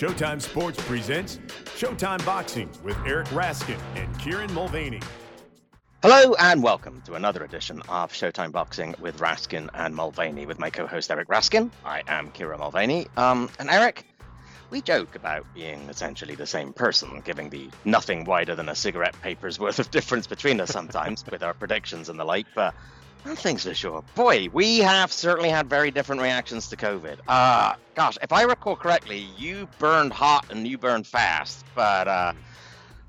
Showtime Sports presents Showtime Boxing with Eric Raskin and Kieran Mulvaney. Hello and welcome to another edition of Showtime Boxing with Raskin and Mulvaney with my co-host Eric Raskin. I am Kieran Mulvaney. Um, and Eric, we joke about being essentially the same person, giving the nothing wider than a cigarette paper's worth of difference between us sometimes with our predictions and the like, but thing's for sure. Boy, we have certainly had very different reactions to COVID. Uh, gosh, if I recall correctly, you burned hot and you burned fast, but uh,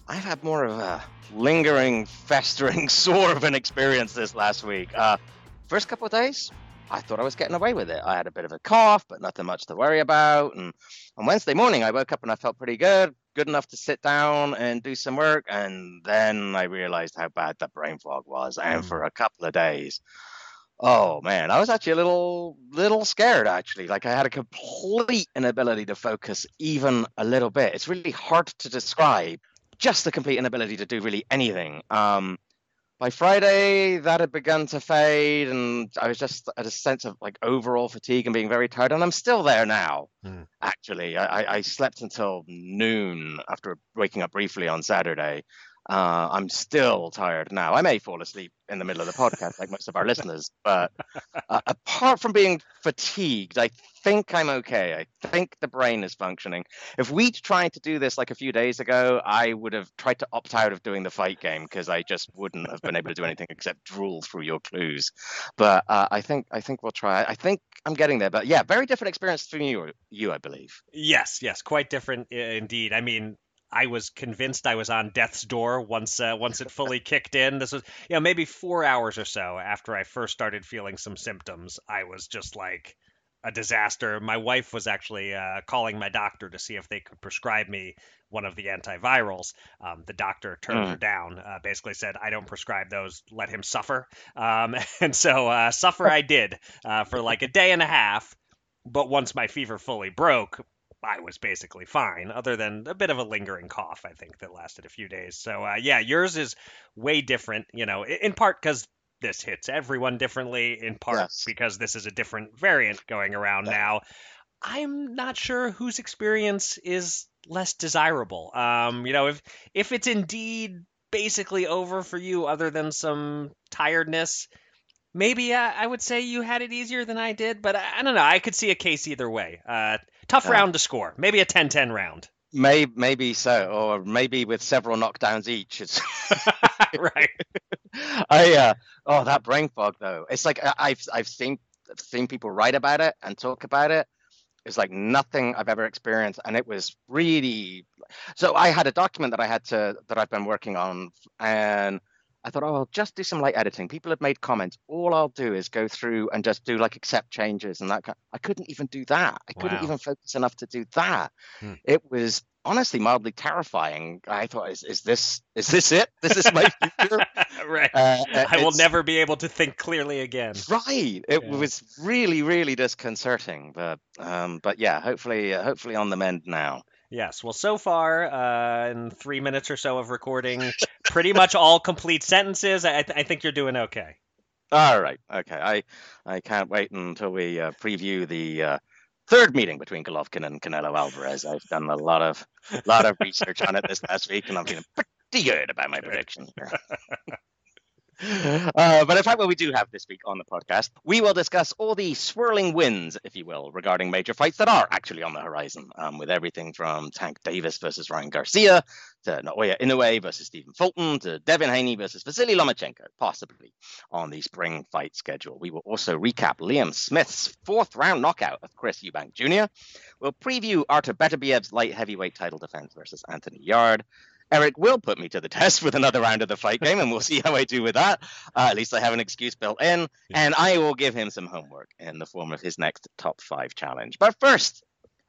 I've had more of a lingering, festering sore of an experience this last week. Uh, first couple of days, I thought I was getting away with it. I had a bit of a cough, but nothing much to worry about. And on Wednesday morning, I woke up and I felt pretty good, good enough to sit down and do some work. And then I realized how bad that brain fog was. And mm. for a couple of days, oh man, I was actually a little, little scared actually. Like I had a complete inability to focus even a little bit. It's really hard to describe just the complete inability to do really anything. Um, by Friday, that had begun to fade, and I was just at a sense of like overall fatigue and being very tired. And I'm still there now. Mm. Actually, I, I, slept until noon after waking up briefly on Saturday. Uh, I'm still tired now. I may fall asleep in the middle of the podcast, like most of our listeners, but uh, apart from being fatigued, I think I'm okay. I think the brain is functioning. If we'd tried to do this like a few days ago, I would have tried to opt out of doing the fight game because I just wouldn't have been able to do anything except drool through your clues. But uh, I think I think we'll try. I think I'm getting there. But yeah, very different experience from you, you I believe. Yes, yes, quite different indeed. I mean, I was convinced I was on death's door once uh, once it fully kicked in. This was you know maybe four hours or so after I first started feeling some symptoms. I was just like a disaster. My wife was actually uh, calling my doctor to see if they could prescribe me one of the antivirals. Um, the doctor turned mm. her down. Uh, basically said, "I don't prescribe those. Let him suffer." Um, and so uh, suffer I did uh, for like a day and a half. But once my fever fully broke, I was basically fine, other than a bit of a lingering cough, I think, that lasted a few days. So, uh, yeah, yours is way different, you know, in part because this hits everyone differently, in part yes. because this is a different variant going around yeah. now. I'm not sure whose experience is less desirable. Um, you know, if if it's indeed basically over for you, other than some tiredness, maybe uh, I would say you had it easier than I did. But I, I don't know. I could see a case either way. Uh, Tough uh, round to score. Maybe a 10-10 round. Maybe, maybe so, or maybe with several knockdowns each. It's right. I uh, oh that brain fog though. It's like I've I've seen seen people write about it and talk about it. It's like nothing I've ever experienced, and it was really. So I had a document that I had to that I've been working on, and I thought, oh, I'll just do some light editing. People have made comments. All I'll do is go through and just do like accept changes and that. Kind I couldn't even do that. I couldn't even focus enough to do that. Hmm. It was honestly mildly terrifying. I thought, is, is this is this it? This is my future. right. Uh, I will never be able to think clearly again. Right. It yeah. was really, really disconcerting. But um, but yeah, hopefully, uh, hopefully on the mend now. Yes. Well, so far, uh, in three minutes or so of recording, pretty much all complete sentences. I, th- I, think you're doing okay. All right. Okay. I I can't wait until we uh, preview the uh, third meeting between Golovkin and Canelo Alvarez. I've done a lot of lot of research on it this last week, and I'm feeling pretty good about my prediction. Uh, but in fact, what we do have this week on the podcast, we will discuss all the swirling winds, if you will, regarding major fights that are actually on the horizon, um, with everything from Tank Davis versus Ryan Garcia to Naoya Inoue versus Stephen Fulton to Devin Haney versus Vasily Lomachenko, possibly on the spring fight schedule. We will also recap Liam Smith's fourth round knockout of Chris Eubank Jr. We'll preview Artur Beterbiev's light heavyweight title defense versus Anthony Yarde. Eric will put me to the test with another round of the fight game, and we'll see how I do with that. Uh, at least I have an excuse built in, and I will give him some homework in the form of his next top five challenge. But first,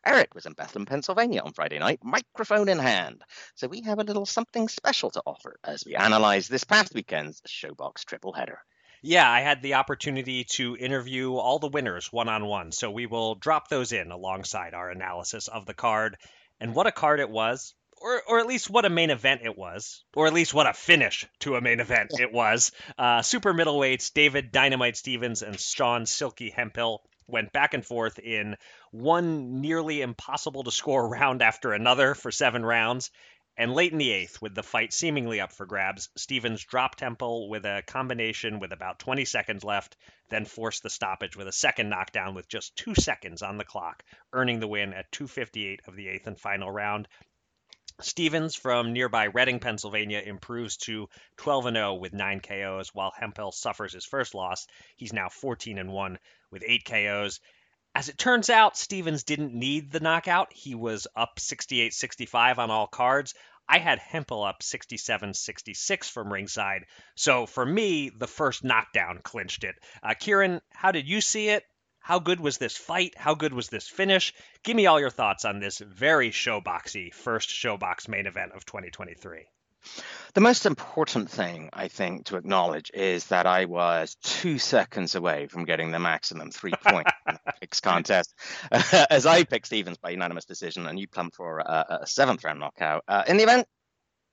Eric was in Bethlehem, Pennsylvania on Friday night, microphone in hand. So we have a little something special to offer as we analyze this past weekend's Showbox triple header. Yeah, I had the opportunity to interview all the winners one on one. So we will drop those in alongside our analysis of the card. And what a card it was or, or at least what a main event it was, or at least what a finish to a main event it was. Uh, super middleweights David Dynamite Stevens and Sean Silky Hemphill went back and forth in one nearly impossible to score round after another for seven rounds. And late in the eighth, with the fight seemingly up for grabs, Stevens dropped Hemphill with a combination with about 20 seconds left, then forced the stoppage with a second knockdown with just two seconds on the clock, earning the win at 258 of the eighth and final round. Stevens from nearby Reading, Pennsylvania improves to 12 0 with 9 KOs while Hemphill suffers his first loss. He's now 14 1 with 8 KOs. As it turns out, Stevens didn't need the knockout. He was up 68 65 on all cards. I had Hemphill up 67 66 from ringside. So for me, the first knockdown clinched it. Uh, Kieran, how did you see it? How good was this fight? How good was this finish? Give me all your thoughts on this very showboxy first showbox main event of 2023. The most important thing, I think, to acknowledge is that I was two seconds away from getting the maximum three point picks contest, as I picked Stevens by unanimous decision, and you plumped for a, a seventh round knockout. Uh, in the event,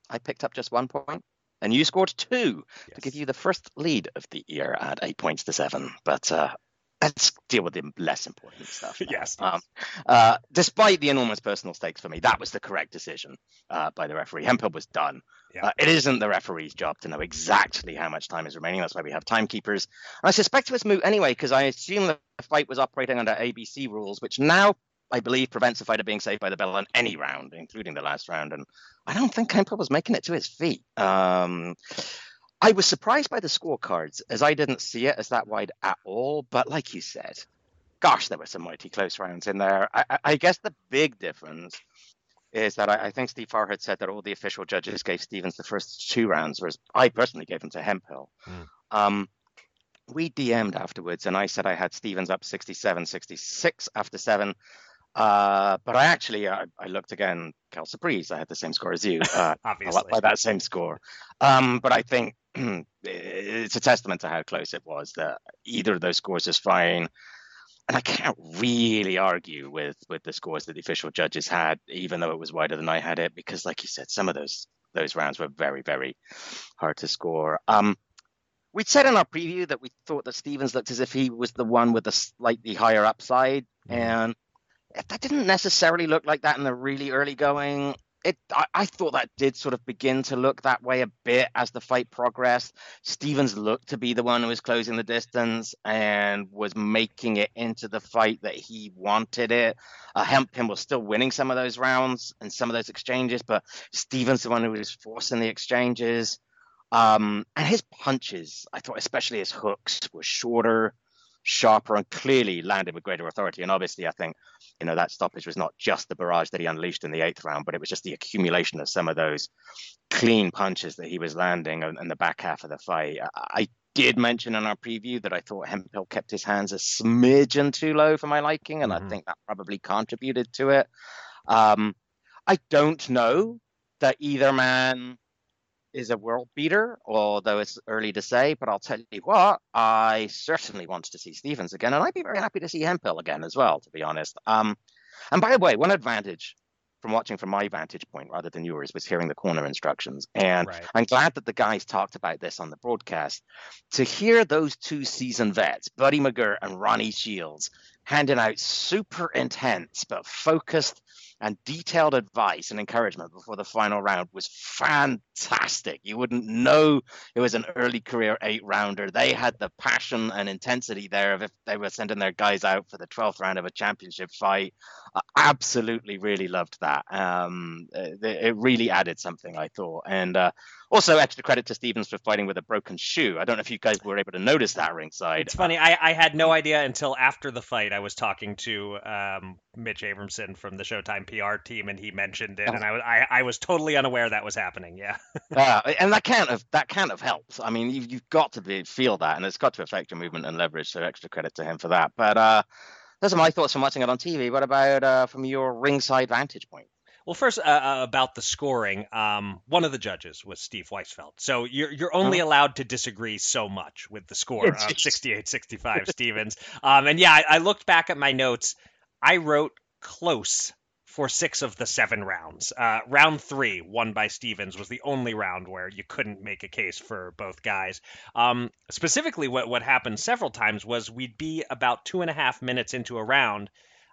I picked up just one point, and you scored two yes. to give you the first lead of the year at eight points to seven. But uh, let's deal with the less important stuff. yes. Um, uh, despite the enormous personal stakes for me, that was the correct decision uh, by the referee. Hemphill was done. Yeah. Uh, it isn't the referee's job to know exactly how much time is remaining. That's why we have timekeepers. And I suspect it was moot anyway, because I assume the fight was operating under ABC rules, which now I believe prevents a fighter being saved by the bell on any round, including the last round. And I don't think Hemphill was making it to his feet. Um, I was surprised by the scorecards as I didn't see it as that wide at all. But like you said, gosh, there were some mighty close rounds in there. I, I guess the big difference is that I, I, think Steve Farhood said that all the official judges gave Stevens the first two rounds, whereas I personally gave them to Hemphill. Mm. Um, we DM'd afterwards, and I said I had Stevens up 67 66 after seven. Uh, but I actually uh, I looked again, Cal Surprise. I had the same score as you, uh, obviously by that same score. Um, but I think it's a testament to how close it was that either of those scores is fine. And I can't really argue with with the scores that the official judges had, even though it was wider than I had it, because like you said, some of those those rounds were very very hard to score. Um, we'd said in our preview that we thought that Stevens looked as if he was the one with the slightly higher upside, mm. and that didn't necessarily look like that in the really early going. It, I, I, thought that did sort of begin to look that way a bit as the fight progressed. Stevens looked to be the one who was closing the distance and was making it into the fight that he wanted it. Uh, was still winning some of those rounds and some of those exchanges, but Stevens the one who was forcing the exchanges. Um, and his punches, I thought, especially his hooks, were shorter, sharper, and clearly landed with greater authority. And obviously, I think you know that stoppage was not just the barrage that he unleashed in the eighth round, but it was just the accumulation of some of those clean punches that he was landing in, the back half of the fight. I did mention in our preview that I thought Hemphill kept his hands a smidgen too low for my liking, and mm-hmm. I think that probably contributed to it. Um, I don't know that either man is a world beater, although it's early to say. But I'll tell you what, I certainly want to see Stevens again, and I'd be very happy to see Hemphill again as well, to be honest. Um, and by the way, one advantage from watching from my vantage point rather than yours was hearing the corner instructions. And right. I'm glad that the guys talked about this on the broadcast. To hear those two seasoned vets, Buddy McGirt and Ronnie Shields, handing out super intense but focused and detailed advice and encouragement before the final round was fantastic. You wouldn't know it was an early career eight rounder. They had the passion and intensity there of if they were sending their guys out for the 12th round of a championship fight. I absolutely really loved that. Um, it really added something, I thought. And uh, also, extra credit to Stevens for fighting with a broken shoe. I don't know if you guys were able to notice that ringside. It's funny. I, I had no idea until after the fight. I was talking to um, Mitch Abramson from the Showtime PR team, and he mentioned it, and I was I, I was totally unaware that was happening. Yeah. uh, and that can't have that can't have helped. I mean, you've, you've got to be, feel that, and it's got to affect your movement and leverage. So extra credit to him for that. But uh, those are my thoughts from watching it on TV. What about uh, from your ringside vantage point? Well, first uh, uh, about the scoring, um, one of the judges was Steve Weisfeld. So you're you're only oh. allowed to disagree so much with the score of 68-65 Stevens. Um, and yeah, I, I, looked back at my notes. I wrote close for six of the seven rounds. Uh, round three, won by Stevens, was the only round where you couldn't make a case for both guys. Um, specifically, what, what happened several times was we'd be about two and a half minutes into a round.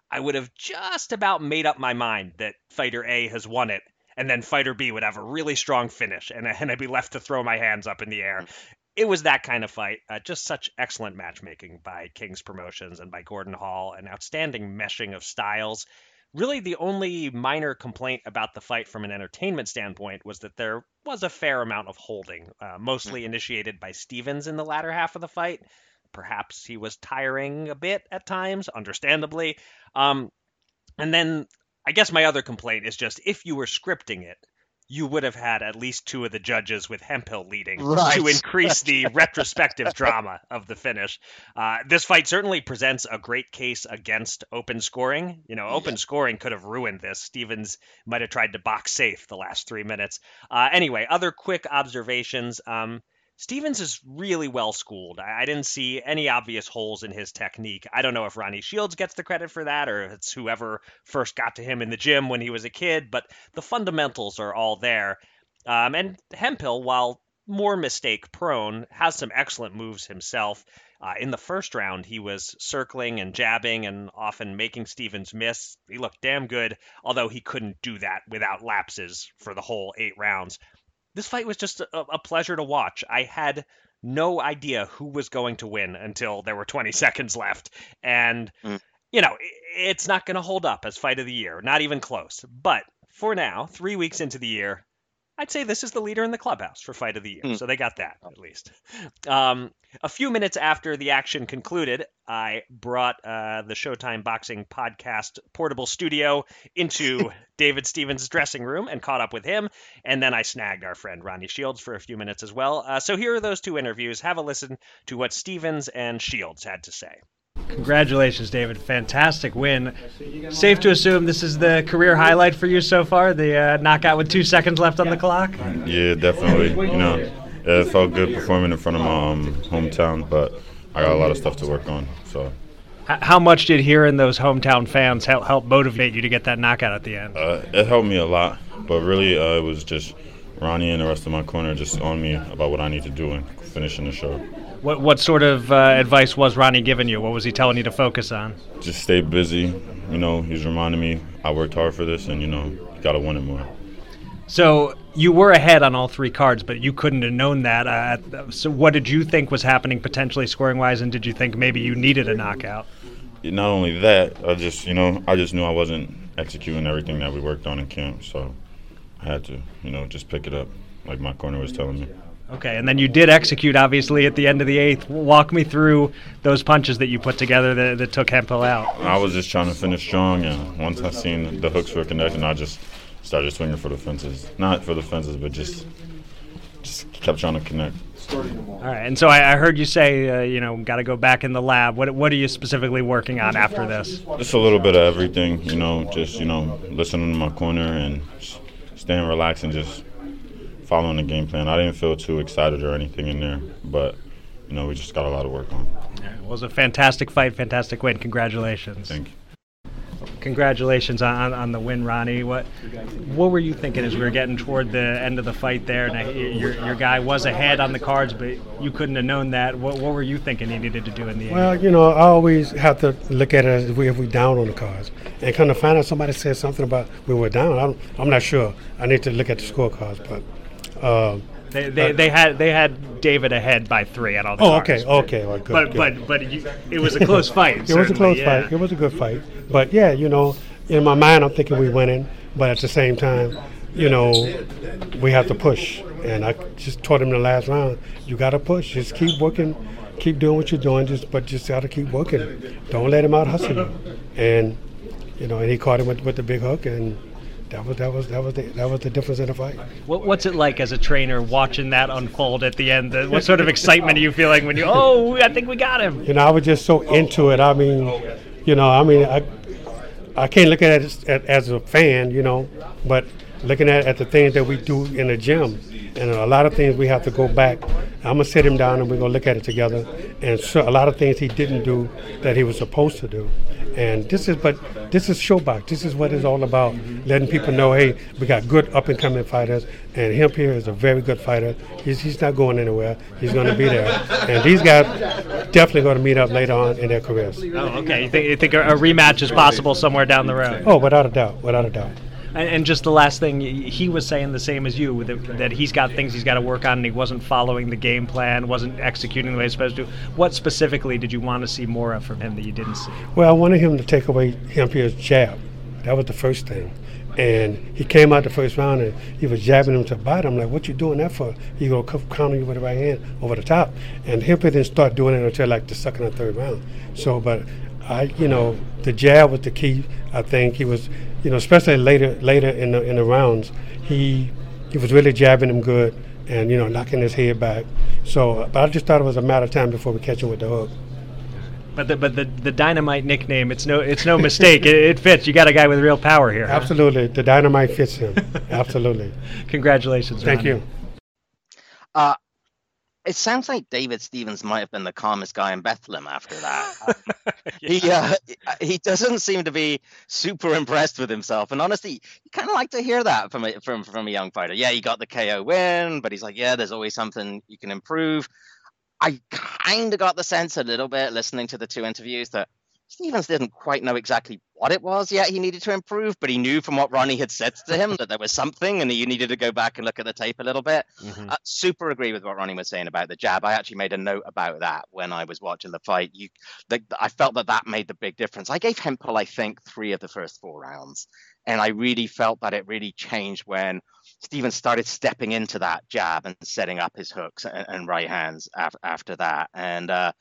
I would have just about made up my mind that fighter A has won it, and then fighter B would have a really strong finish, and, and I'd be left to throw my hands up in the air. It was that kind of fight. Uh, just such excellent matchmaking by King's Promotions and by Gordon Hall, an outstanding meshing of styles really the only minor complaint about the fight from an entertainment standpoint was that there was a fair amount of holding, uh, mostly initiated by Stevens in the latter half of the fight. Perhaps he was tiring a bit at times, understandably. Um, and then I guess my other complaint is just if you were scripting it, you would have had at least two of the judges with Hemphill leading right. to increase the retrospective drama of the finish. Uh, this fight certainly presents a great case against open scoring. You know, open yeah. scoring could have ruined this. Stevens might have tried to box safe the last three minutes. Uh, anyway, other quick observations. Um, Stevens is really well schooled. I, didn't see any obvious holes in his technique. I don't know if Ronnie Shields gets the credit for that or if it's whoever first got to him in the gym when he was a kid, but the fundamentals are all there. Um, and Hemphill, while more mistake prone, has some excellent moves himself. Uh, in the first round, he was circling and jabbing and often making Stevens miss. He looked damn good, although he couldn't do that without lapses for the whole eight rounds this fight was just a, a pleasure to watch. I had no idea who was going to win until there were 20 seconds left. And, mm. you know, it's not going to hold up as fight of the year, not even close. But for now, three weeks into the year, I'd say this is the leader in the clubhouse for fight of the year. Mm. So they got that at least. Um, a few minutes after the action concluded, I brought uh, the Showtime Boxing podcast portable studio into David Stevens' dressing room and caught up with him. And then I snagged our friend Ronnie Shields for a few minutes as well. Uh, so here are those two interviews. Have a listen to what Stevens and Shields had to say. Congratulations, David. Fantastic win. Safe to assume this is the career highlight for you so far, the uh, knockout with two seconds left on the clock? Yeah, definitely. You know, it felt good performing in front of my um, hometown, but I got a lot of stuff to work on. So. How much did hearing those hometown fans help, help motivate you to get that knockout at the end? Uh, it helped me a lot, but really uh, it was just Ronnie and the rest of my corner just on me about what I need to do and finishing the show. What what sort of uh, advice was Ronnie giving you? What was he telling you to focus on? Just stay busy. You know, he's reminding me I worked hard for this, and you know, you got to win it more. So you were ahead on all three cards, but you couldn't have known that. Uh, so what did you think was happening potentially scoring wise, and did you think maybe you needed a knockout? Not only that, I just you know I just knew I wasn't executing everything that we worked on in camp, so I had to you know just pick it up like my corner was telling me. Okay, and then you did execute, obviously, at the end of the eighth. Walk me through those punches that you put together that, that took Hemphill out. I was just trying to finish strong, and once I seen the hooks were connecting, I just started swinging for the fences. Not for the fences, but just just kept trying to connect. All right, and so I, I heard you say, uh, you know, got to go back in the lab. What what are you specifically working on after this? Just a little bit of everything, you know. Just you know, listening to my corner and staying relaxed and just following the game plan. I didn't feel too excited or anything in there, but you know we just got a lot of work on. Yeah, it was a fantastic fight, fantastic win. Congratulations. Thank you. Congratulations on, on the win, Ronnie. What what were you thinking as we were getting toward the end of the fight there? Now, your, your guy was ahead on the cards, but you couldn't have known that. What, what were you thinking he needed to do in the end? Well, you know, I always have to look at it as if we if we down on the cards, and kind of find out somebody said something about we were down. I'm, I'm not sure. I need to look at the scorecards, but uh, they, they, they, had they had David ahead by three at all the Oh, okay, okay, well, good, but good. but but you, it was a close fight. it was a close yeah. fight. It was a good fight. But yeah, you know, in my mind, I'm thinking we're winning. But at the same time, you know, we have to push. And I just told him in the last round, you got to push. Just keep working, keep doing what you're doing. Just but just got to keep working. Don't let him out hustle you. And you know, and he caught him with, with the big hook and that was that was that was the, that was the difference in the fight. What, what's it like as a trainer watching that unfold at the end? What sort of excitement are you feeling when you? Oh, I think we got him. You know, I was just so into it. I mean, you know, I mean, I I can't look at it as, as a fan, you know, but looking at, at the things that we do in the gym, and a lot of things we have to go back. I'm gonna sit him down and we're gonna look at it together, and so a lot of things he didn't do that he was supposed to do. And this is, but this is Showbox. This is what it's all about. Letting people know, hey, we got good up and coming fighters, and him here is a very good fighter. He's, he's not going anywhere. He's going to be there. And these guys definitely going to meet up later on in their careers. Oh, okay. You think, you think a rematch is possible somewhere down the road? Oh, without a doubt. Without a doubt. And, and just the last thing, he was saying the same as you that, that he's got things he's got to work on, and he wasn't following the game plan, wasn't executing the way he's supposed to. What specifically did you want to see more of from him that you didn't see? Well, I wanted him to take away Hemphill's jab. That was the first thing. And he came out the first round and he was jabbing him to the bottom. I'm like, what you doing that for? He go counter you with the right hand over the top. And Hemphill didn't start doing it until like the second or third round. So, but I, you know, the jab was the key. I think he was, you know, especially later later in the in the rounds, he he was really jabbing him good and you know knocking his head back. So, but I just thought it was a matter of time before we catch him with the hook. But the but the, the dynamite nickname, it's no it's no mistake. it, it, fits. You got a guy with real power here. Absolutely, huh? the dynamite fits him. Absolutely. Congratulations. Thank Ronnie. you. Uh, it sounds like David Stevens might have been the calmest guy in Bethlehem after that. He uh, he doesn't seem to be super impressed with himself, and honestly, you kind of like to hear that from a, from from a young fighter. Yeah, he got the KO win, but he's like, yeah, there's always something you can improve. I kind of got the sense a little bit listening to the two interviews that Stevens didn't quite know exactly what it was yet he needed to improve, but he knew from what Ronnie had said to him that there was something and he needed to go back and look at the tape a little bit. Mm-hmm. Uh, super agree with what Ronnie was saying about the jab. I actually made a note about that when I was watching the fight. You, the, I felt that that made the big difference. I gave Hemphill, I think, three of the first four rounds, and I really felt that it really changed when Stevens started stepping into that jab and setting up his hooks and, and right hands af- after that. And uh,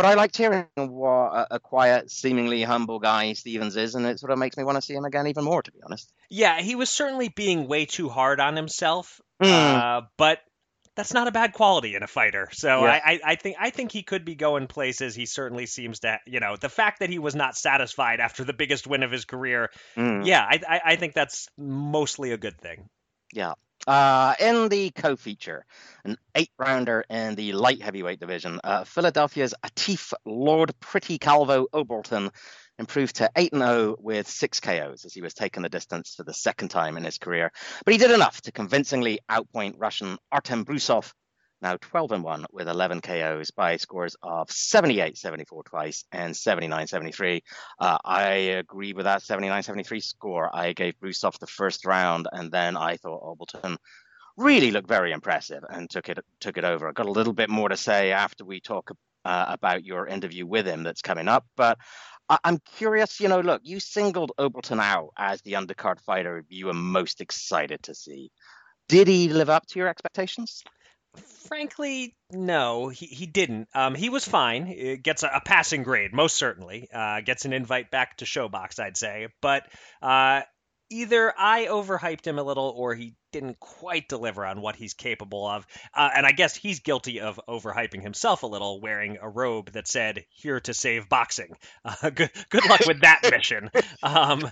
but I liked hearing what a, quiet, seemingly humble guy Stevens is, and it sort of makes me want to see him again even more, to be honest. Yeah, he was certainly being way too hard on himself, mm. uh, but that's not a bad quality in a fighter. So yeah. I, I, think I think he could be going places. He certainly seems to, you know, the fact that he was not satisfied after the biggest win of his career. Mm. Yeah, I, I, I think that's mostly a good thing. Yeah. Uh, in the co-feature, an eight-rounder in the light heavyweight division, uh, Philadelphia's Atif Lord Pretty Calvo Oberlton improved to 8 0 with six KOs as he was taking the distance for the second time in his career. But he did enough to convincingly outpoint Russian Artem Brusov now 12 and 1 with 11 KOs by scores of 78 74 twice and 79 73. Uh, I agree with that 79 73 score. I gave Brusov the first round, and then I thought Oberlton really looked very impressive and took it took it over. I got a little bit more to say after we talk uh, about your interview with him that's coming up, but I- am curious. You know, look, you singled Oberlton out as the undercard fighter you were most excited to see. Did he live up to your expectations? Frankly, no, he, he didn't. Um, he was fine. It gets a, a, passing grade, most certainly. Uh, gets an invite back to Showbox, I'd say. But uh, either I overhyped him a little or he didn't quite deliver on what he's capable of. Uh, and I guess he's guilty of overhyping himself a little, wearing a robe that said, Here to save boxing. Uh, good, good luck with that mission. Um,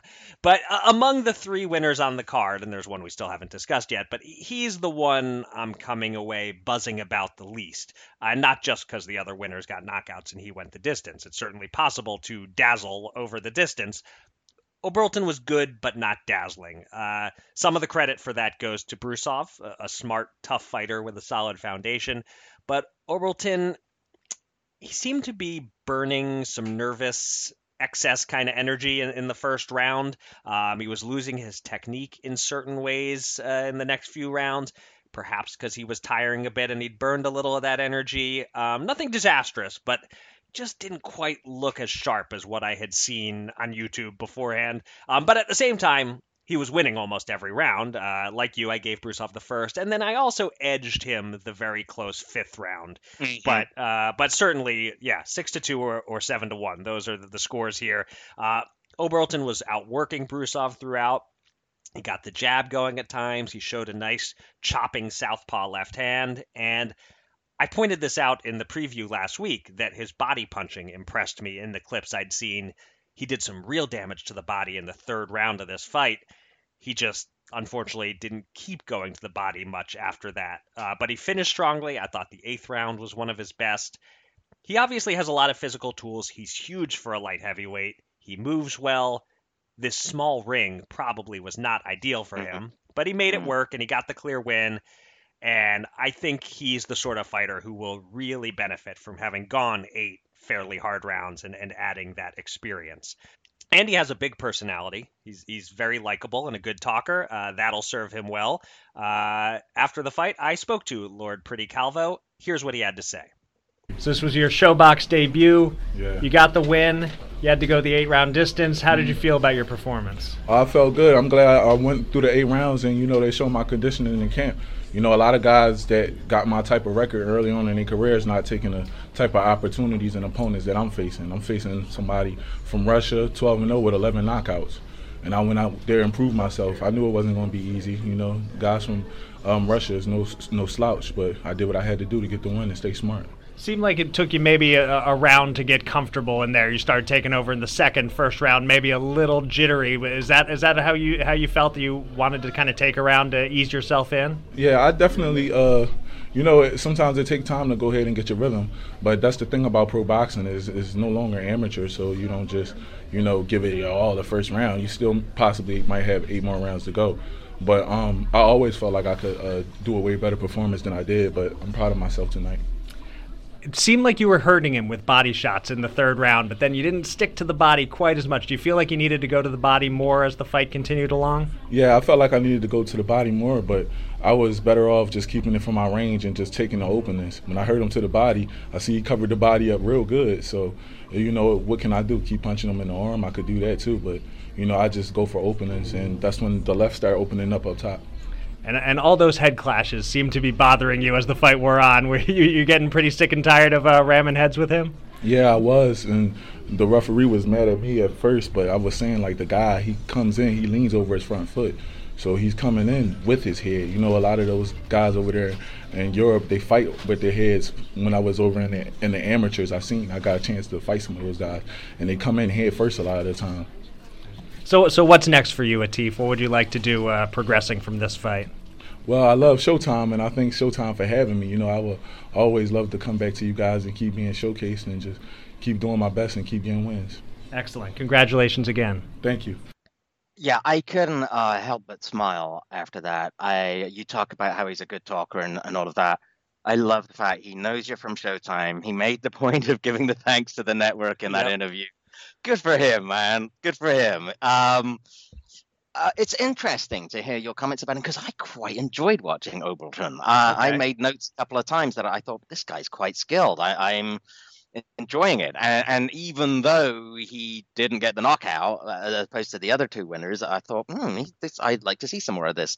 but uh, among the three winners on the card, and there's one we still haven't discussed yet, but he's the one I'm coming away buzzing about the least. Uh, not just because the other winners got knockouts and he went the distance. It's certainly possible to dazzle over the distance, Oberlton was good, but not dazzling. Uh, some of the credit for that goes to Brusov, a, a, smart, tough fighter with a solid foundation. But Oberlton, he seemed to be burning some nervous, excess kind of energy in, in the first round. Um, he was losing his technique in certain ways uh, in the next few rounds. Perhaps because he was tiring a bit and he'd burned a little of that energy. Um, nothing disastrous, but just didn't quite look as sharp as what I had seen on YouTube beforehand. Um, but at the same time, he was winning almost every round. Uh, like you, I gave Brusov the first, and then I also edged him the very close fifth round. Mm-hmm. But uh, but certainly, yeah, six to two or, or seven to one. Those are the, the scores here. Uh, Oberlton was outworking Brusov throughout. He got the jab going at times. He showed a nice chopping southpaw left hand, and I pointed this out in the preview last week that his body punching impressed me in the clips I'd seen. He did some real damage to the body in the third round of this fight. He just unfortunately didn't keep going to the body much after that. Uh, but he finished strongly. I thought the eighth round was one of his best. He obviously has a lot of physical tools. He's huge for a light heavyweight. He moves well. This small ring probably was not ideal for Mhm. him, but he made it Mhm. work and he got the clear win. And I think he's the sort of fighter who will really benefit from having gone eight fairly hard rounds and, and adding that experience. And he has a big personality. He's he's very likable and a good talker. Uh, that'll serve him well. Uh, after the fight, I spoke to Lord Pretty Calvo. Here's what he had to say. So this was your Showbox debut. Yeah. You got the win. You had to go the eight round distance. How did you feel about your performance? I felt good. I'm glad I went through the eight rounds and, you know, they showed my conditioning in camp. You know, a lot of guys that got my type of record early on in their careers not taking the type of opportunities and opponents that I'm facing. I'm facing somebody from Russia, 12 and 0 with 11 knockouts. And I went out there and proved myself. I knew it wasn't going to be easy. You know, guys from um, Russia is no no slouch, but I did what I had to do to get the win and stay smart. Seemed like it took you maybe a, a round to get comfortable in there. You started taking over in the second, first round, maybe a little jittery. Is that is that how you how you felt that you wanted to kind of take a round to ease yourself in? Yeah, I definitely. Uh, you know, it, sometimes it takes time to go ahead and get your rhythm, but that's the thing about pro boxing is is no longer amateur, so you don't just you know give it all the first round. You still possibly might have eight more rounds to go. But um, I always felt like I could uh, do a way better performance than I did. But I'm proud of myself tonight. It seemed like you were hurting him with body shots in the third round, but then you didn't stick to the body quite as much. Do you feel like you needed to go to the body more as the fight continued along? Yeah, I felt like I needed to go to the body more, but I was better off just keeping it from my range and just taking the openings. When I hurt him to the body, I see he covered the body up real good. So, you know, what can I do? Keep punching him in the arm? I could do that too, but you know, I just go for openings, and that's when the left started opening up up top. And, and all those head clashes seemed to be bothering you as the fight wore on. Were you you getting pretty sick and tired of uh, ramming heads with him? Yeah, I was, and the referee was mad at me at first, but I was saying like the guy, he comes in, he leans over his front foot, so he's coming in with his head. You know, a lot of those guys over there in Europe, they fight with their heads. When I was over in the in the amateurs, I seen I got a chance to fight some of those guys, and they come in head first a lot of the time. So so what's next for you, Atif? What would you like to do uh, progressing from this fight? Well, I love Showtime, and I thank Showtime for having me. You know, I will always love to come back to you guys and keep being showcased and just keep doing my best and keep getting wins. Excellent. Congratulations again. Thank you. Yeah, I couldn't uh, help but smile after that. I you talk about how he's a good talker and, and all of that. I love the fact he knows you're from Showtime. He made the point of giving the thanks to the network in that interview. Good for him, man. Good for him. Um, uh, it's interesting to hear your comments about him because I quite enjoyed watching Oberlton. Uh, I made notes a couple of times that I thought this guy's quite skilled. I, I'm enjoying it, and, and even though he didn't get the knockout uh, as opposed to the other two winners, I thought, hmm, he, this, I'd like to see some more of this.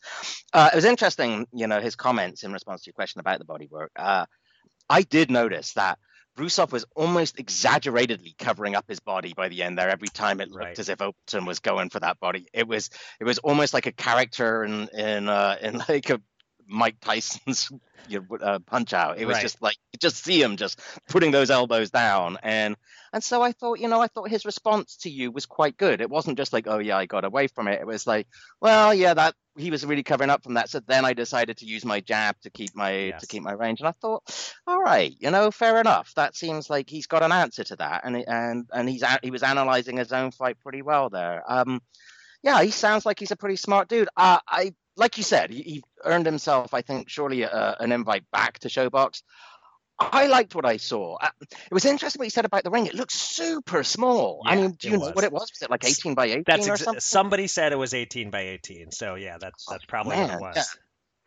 Uh, it was interesting, you know, his comments in response to your question about the bodywork. Uh, I did notice that Brusov was almost exaggeratedly covering up his body by the end there. Every time it looked Right. as if Oberlton was going for that body, it was it was almost like a character in in uh, in like a Mike Tyson's you know, uh, punch out. It was Right. just like you just see him just putting those elbows down, and and so I thought, you know, I thought his response to you was quite good. It wasn't just like, oh yeah, I got away from it. It was like, well, yeah, that he was really covering up from that. So then I decided to use my jab to keep my Yes. to keep my range, and I thought, all right, you know, fair enough. That seems like he's got an answer to that, and and and he's a- he was analyzing his own fight pretty well there. Um, yeah, he sounds like he's a pretty smart dude. Uh, I like you said, he, he earned himself, I think, surely a, an invite back to Showbox. I liked what I saw. Uh, it was interesting what you said about the ring. It looks super small. I mean, do you know was. what it was? Was it like 18 by 18 That's or something? somebody said it was 18 by 18. So yeah, that's that's probably what man, it was. yeah.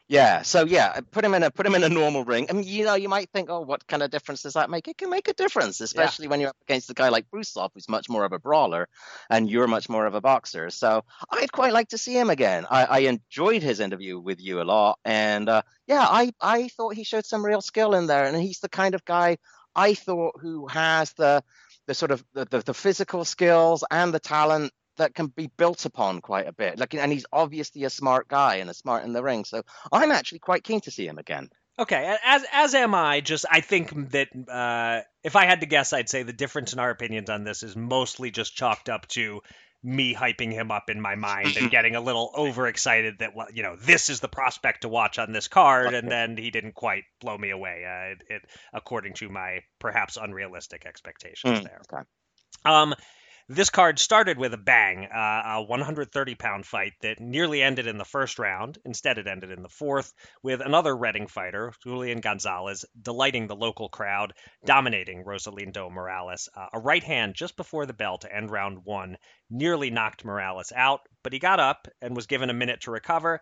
Yeah, so yeah, put him in a put him in a normal ring. I mean, you know, you might think, oh, what kind of difference does that make? It can make a difference, especially when you're up against a guy like Brusov, who's much more of a brawler, and you're much more of a boxer. So I'd quite like to see him again. I, I enjoyed his interview with you a lot, and uh, yeah, I I thought he showed some real skill in there, and he's the kind of guy I thought who has the the sort of the, the, the physical skills and the talent that can be built upon quite a bit. Like, and he's obviously a smart guy and a smart in the ring. So I'm actually quite keen to see him again. Okay, as as am I. Just I think that uh, if I had to guess, I'd say the difference in our opinions on this is mostly just chalked up to me hyping him up in my mind and getting a little overexcited that well, you know this is the prospect to watch on this card, and then he didn't quite blow me away. Uh, it, it, according to my perhaps unrealistic expectations Mm, there. okay. Um, this card started with a bang, uh, a 130 pound fight that nearly ended in the first round. Instead, it ended in the fourth, with another Reading fighter, Julian Gonzalez, delighting the local crowd, dominating Rosalindo Morales. Uh, a right hand just before the bell to end round one nearly knocked Morales out, but he got up and was given a minute to recover.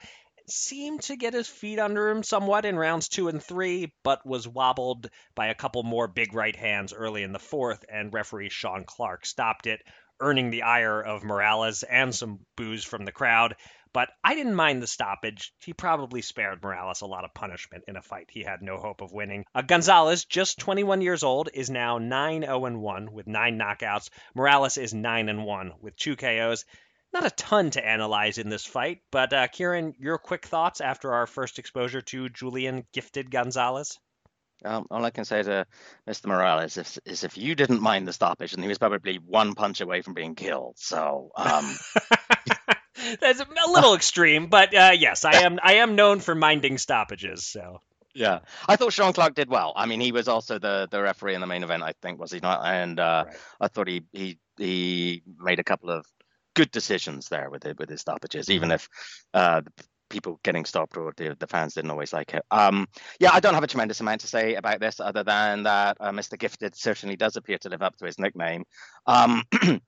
Seemed to get his feet under him somewhat in rounds two and three, but was wobbled by a couple more big right hands early in the fourth, and referee Sean Clark stopped it, earning the ire of Morales and some boos from the crowd. But I didn't mind the stoppage. He probably spared Morales a lot of punishment in a fight he had no hope of winning. Uh, Gonzalez, just 21 years old, is now 9 0 1 with nine knockouts. Morales is 9 1 with two KOs. Not a ton to analyze in this fight, but uh, Kieran, your quick thoughts after our first exposure to Julian Gifted Gonzalez? Um, all I can say to Mr. Morales is, is if you didn't mind the stoppage, and he was probably one punch away from being killed. So, um, That's a little extreme, but uh, yes, I am. I am known for minding stoppages. So yeah, I thought Sean Clark did well. I mean, he was also the the referee in the main event, I think, was he not? And uh, Right. I thought he he he made a couple of good decisions there with it with his stoppages, even if uh, people getting stopped or the, the fans didn't always like it. Um, yeah, I don't have a tremendous amount to say about this other than that uh, Mr. Gifted certainly does appear to live up to his nickname. Um,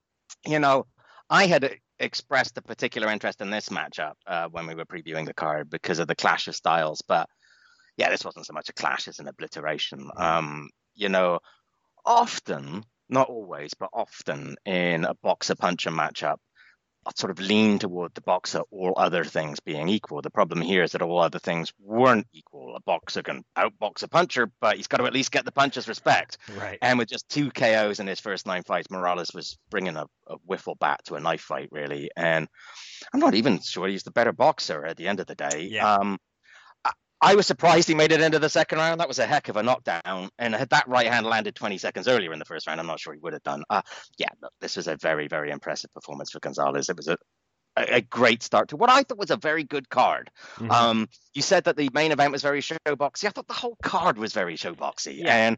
you know, I had expressed a particular interest in this matchup uh, when we were previewing the card because of the clash of styles, but yeah, this wasn't so much a clash as an obliteration. Um, you know, often, not always, but often in a boxer puncher matchup, sort of lean toward the boxer, all other things being equal. The problem here is that all other things weren't equal. A boxer can outbox a puncher, but he's got to at least get the puncher's respect. right. And with just two KOs in his first nine fights, Morales was bringing a, a wiffle bat to a knife fight, really. And I'm not even sure he's the better boxer at the end of the day. Yeah. Um, I, was surprised he made it into the second round. That was a heck of a knockdown. And had that right hand landed 20 seconds earlier in the first round, I'm not sure he would have done. Uh, yeah, look, this was a very, very impressive performance for Gonzalez. It was a a a great start to what I thought was a very good card. Mhm. Um, you said that the main event was very showboxy. I thought the whole card was very showboxy, Yeah. and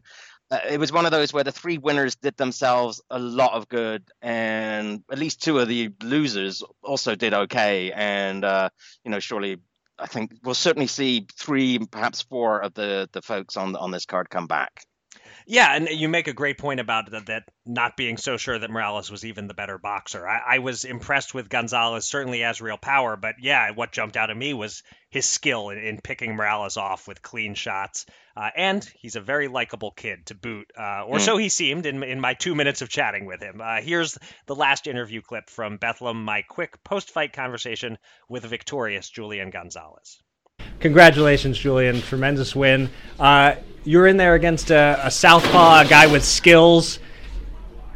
uh, it was one of those where the three winners did themselves a lot of good, and at least two of the losers also did okay. And uh, you know, surely I think we'll certainly see three, perhaps four of the the folks on on this card come back. Yeah, and you make a great point about that, that not being so sure that Morales was even the better boxer. I, I was impressed with Gonzalez, certainly as real power, but yeah, what jumped out at me was his skill in, in picking Morales off with clean shots. Uh, and he's a very likable kid to boot, uh, or Mm. so he seemed in, in my two minutes of chatting with him. Uh, here's the last interview clip from Bethlehem, my quick post fight conversation with victorious Julian Gonzalez. Congratulations, Julian. Tremendous win. Uh, you're in there against a, a southpaw, a guy with skills.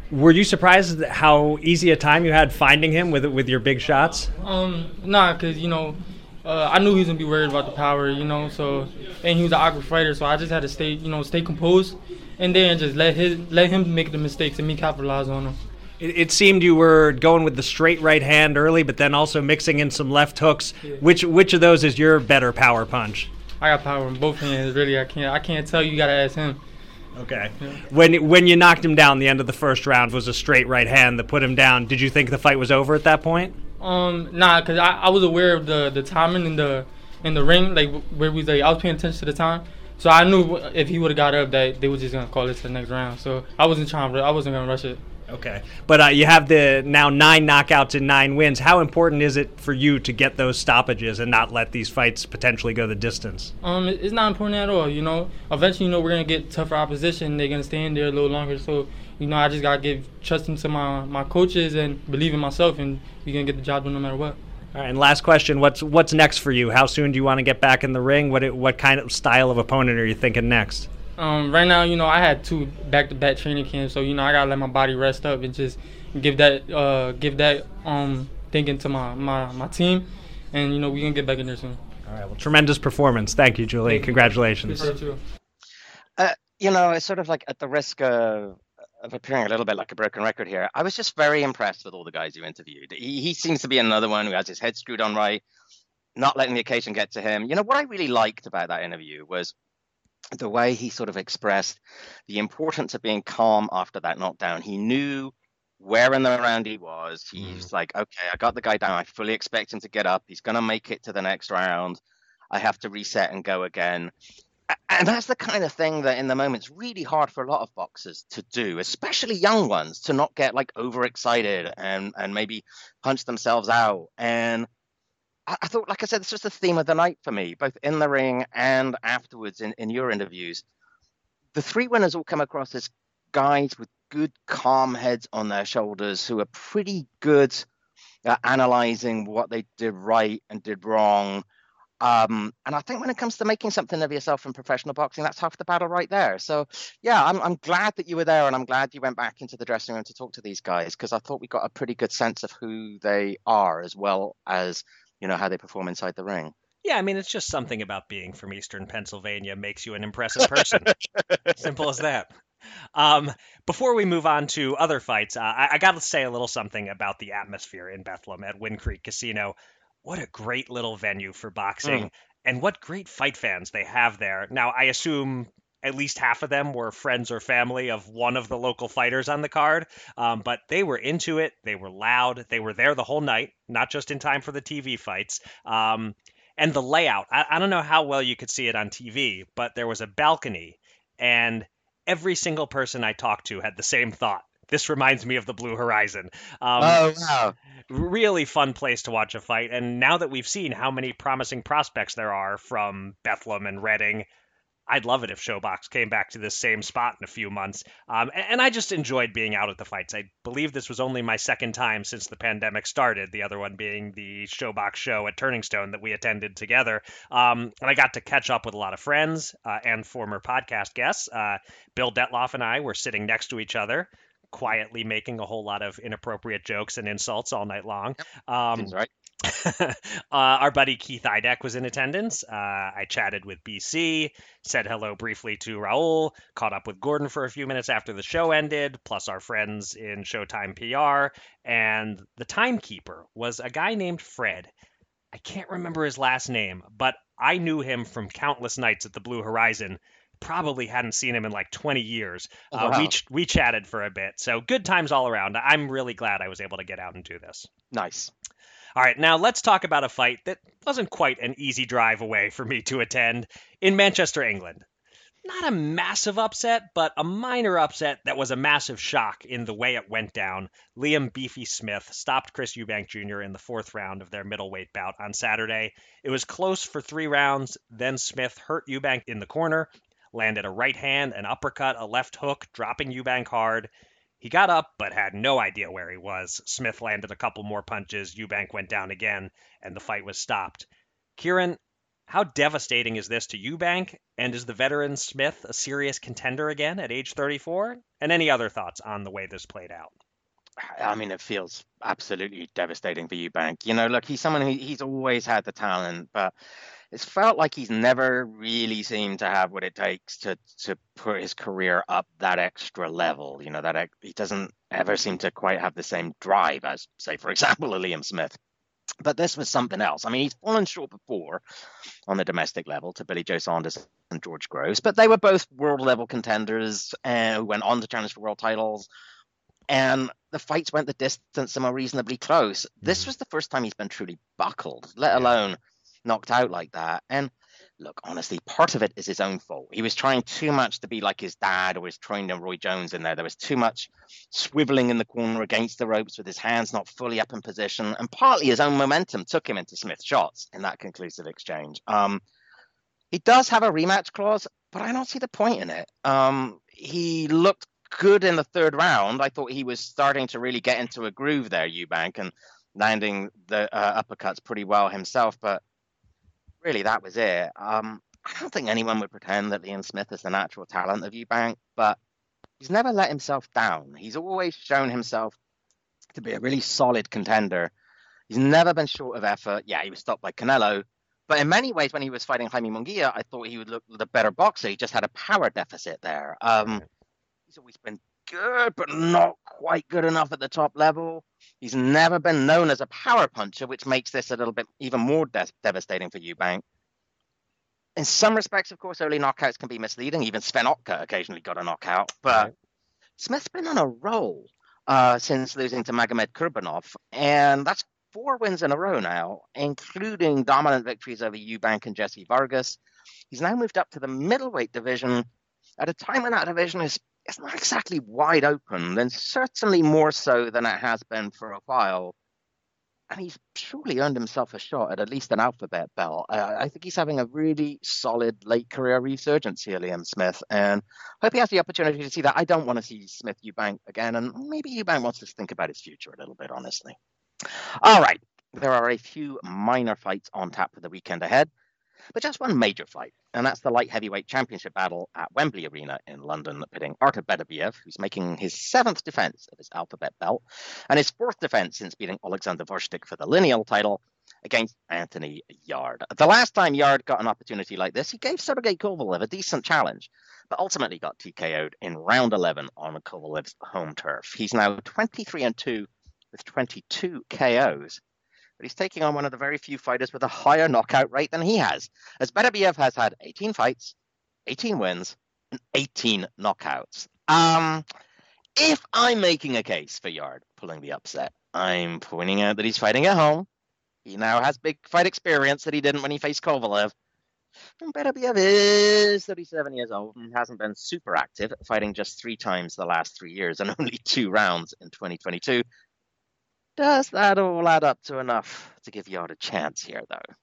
Were you surprised at how easy a time you had finding him with with your big shots? Um, nah, cause you know, uh, I knew he was gonna be worried about the power, you know. So, and he was an awkward fighter, so I just had to stay, you know, stay composed, and then just let his let him make the mistakes and me capitalize on them. It, it seemed you were going with the straight right hand early, but then also mixing in some left hooks. Which which of those is your better power punch? I got power in both hands. Really, I can't I can't tell you. You gotta ask him. Okay. When when you knocked him down, the end of the first round was a straight right hand that put him down. Did you think the fight was over at that point? Um, nah, cause I, I was aware of the the timing in the in the ring, like where we like I was paying attention to the time, so I knew if he would have got up that they were just gonna call it to the next round. So I wasn't trying, I wasn't gonna rush it. Okay. But uh, you have the now nine knockouts and nine wins. How important is it for you to get those stoppages and not let these fights potentially go the distance? Um, it's not important at all. You know, eventually, you know, we're gonna get tougher opposition. They're gonna stay in there a little longer. So, you know, I just gotta give trust into my my coaches and believe in myself, and we're gonna get the job done no matter what. All right. And last question: What's what's next for you? How soon do you want to get back in the ring? What what kind of style of opponent are you thinking next? Um, right now, you know, I had two back-to-back training camps, so you know, I gotta let my body rest up and just give that uh give that um thinking to my my my team, and you know, we gonna get back in there soon. All right. Well, tremendous performance. Thank you, Julie. Thank. Congratulations. You. Uh, you know, it's sort of like at the risk of of appearing a little bit like a broken record here, I was just very impressed with all the guys you interviewed. He, he seems to be another one who has his head screwed on right, not letting the occasion get to him. You know, what I really liked about that interview was the way he sort of expressed the importance of being calm after that knockdown. He knew where in the round he was. He's mm. like, okay, I got the guy down. I fully expect him to get up. He's going to make it to the next round. I have to reset and go again. And that's the kind of thing that in the moment it's really hard for a lot of boxers to do, especially young ones, to not get like overexcited and and maybe punch themselves out. And I, thought, like I said, this was the theme of the night for me, both in the ring and afterwards in, in your interviews. The three winners all come across as guys with good, calm heads on their shoulders who are pretty good at analyzing what they did right and did wrong. Um, and I think when it comes to making something of yourself in professional boxing, that's half the battle right there. So, yeah, I'm, I'm glad that you were there and I'm glad you went back into the dressing room to talk to these guys because I thought we got a pretty good sense of who they are as well as, you know, how they perform inside the ring. Yeah, I mean, it's just something about being from Eastern Pennsylvania makes you an impressive person. Simple as that. Um, before we move on to other fights, uh, I, I got to say a little something about the atmosphere in Bethlehem at Wind Creek Casino. What a great little venue for boxing, mm. and what great fight fans they have there. Now, I assume at least half of them were friends or family of one of the local fighters on the card. Um, but they were into it. They were loud. They were there the whole night, not just in time for the TV fights. Um, and the layout, I, I, don't know how well you could see it on TV, but there was a balcony, and every single person I talked to had the same thought. This reminds me of the Blue Horizon. Um, oh wow! Really fun place to watch a fight. And now that we've seen how many promising prospects there are from Bethlehem and Reading, I'd love it if ShoBox came back to this same spot in a few months. Um, and, and, I just enjoyed being out at the fights. I believe this was only my second time since the pandemic started, the other one being the ShoBox show at Turning Stone that we attended together. Um, and I got to catch up with a lot of friends uh, and former podcast guests. Uh, Bill Dettloff and I were sitting next to each other. Quietly making a whole lot of inappropriate jokes and insults all night long. Um, right. Uh, our buddy Keith Idec was in attendance. Uh, I chatted with BC, said hello briefly to Raul, caught up with Gordon for a few minutes after the show ended, plus our friends in Showtime PR. And the timekeeper was a guy named Fred. I can't remember his last name, but I knew him from countless nights at the Blue Horizon. Probably hadn't seen him in like 20 years. Oh, uh, we, ch- we chatted for a bit. So good times all around. I'm really glad I was able to get out and do this. Nice. All right, now let's talk about a fight that wasn't quite an easy drive away for me to attend in Manchester, England. Not a massive upset, but a minor upset that was a massive shock in the way it went down. Liam Beefy Smith stopped Chris Eubank Jr. in the fourth round of their middleweight bout on Saturday. It was close for three rounds, then Smith hurt Eubank in the corner, landed a right hand, an uppercut, a left hook, dropping Eubank hard. He got up, but had no idea where he was. Smith landed a couple more punches. Eubank went down again, and the fight was stopped. Kieran, how devastating is this to Eubank? And is the veteran Smith a serious contender again at age 34? And any other thoughts on the way this played out? I mean, it feels absolutely devastating for Eubank. You know, look, he's someone who he's always had the talent, but it's felt like he's never really seemed to have what it takes to to put his career up that extra level. You know that he doesn't ever seem to quite have the same drive as, say, for example, a Liam Smith. But this was something else. I mean, he's fallen short before on the domestic level to Billy Joe Saunders and George Groves, but they were both world level contenders and who went on to challenge for world titles. And the fights went the distance and were reasonably close. This mm-hmm. was the first time he's been truly buckled, let alone knocked out like that. And look, honestly, part of it is his own fault. He was trying too much to be like his dad or his trainer Roy Jones in there. There was too much swiveling in the corner against the ropes with his hands not fully up in position. And partly his own momentum took him into Smith's shots in that conclusive exchange. Um, he does have a rematch clause, but I don't see the point in it. Um, he looked good in the third round. I thought he was starting to really get into a groove there, Eubank, and landing the uh, uppercuts pretty well himself. But really that was it. Um, I don't think anyone would pretend that Liam Smith is the natural talent of Eubank, but he's never let himself down. He's always shown himself to be a really solid contender. He's never been short of effort. Yeah, he was stopped by Canelo, but in many ways, when he was fighting Jaime Munguia, I thought he would look the better boxer. He just had a power deficit there. Um, he's always been good, but not quite good enough at the top level. He's never been known as a power puncher, which makes this a little bit even more de- devastating for Eubank. In some respects, of course, early knockouts can be misleading. Even Sven Ottke occasionally got a knockout, but right. Smith's been on a roll uh, since losing to Magomed Kurbanov, and that's four wins in a row now, including dominant victories over Eubank and Jessie Vargas. He's now moved up to the middleweight division at a time when that division is, is not exactly wide open, then certainly more so than it has been for a while. And he's surely earned himself a shot at at least an alphabet belt. Uh, I think he's having a really solid late career resurgence here, Liam Smith, and I hope he has the opportunity to see that. I don't want to see Smith Eubank again, and maybe Eubank wants to think about his future a little bit, honestly. All right, there are a few minor fights on tap for the weekend ahead, but just one major fight, and that's the light heavyweight championship battle at Wembley Arena in London, pitting Artur Beterbiev, who's making his seventh defense of his alphabet belt, and his fourth defense since beating Alexander Gvozdyk for the lineal title against Anthony Yarde. The last time Yarde got an opportunity like this, he gave Sergey Kovalev a decent challenge, but ultimately got TKO'd in round 11 on Kovalev's home turf. He's now 23 and 2 with 22 KOs. But he's taking on one of the very few fighters with a higher knockout rate than he has, as Beterbiev has had 18 fights, 18 wins, and 18 knockouts. Um, if I'm making a case for Yarde pulling the upset, I'm pointing out that he's fighting at home. He now has big fight experience that he didn't when he faced Kovalev. And is 37 years old and hasn't been super active, fighting just three times the last three years and only two rounds in 2022. Does that all add up to enough to give Yarde a chance here, though?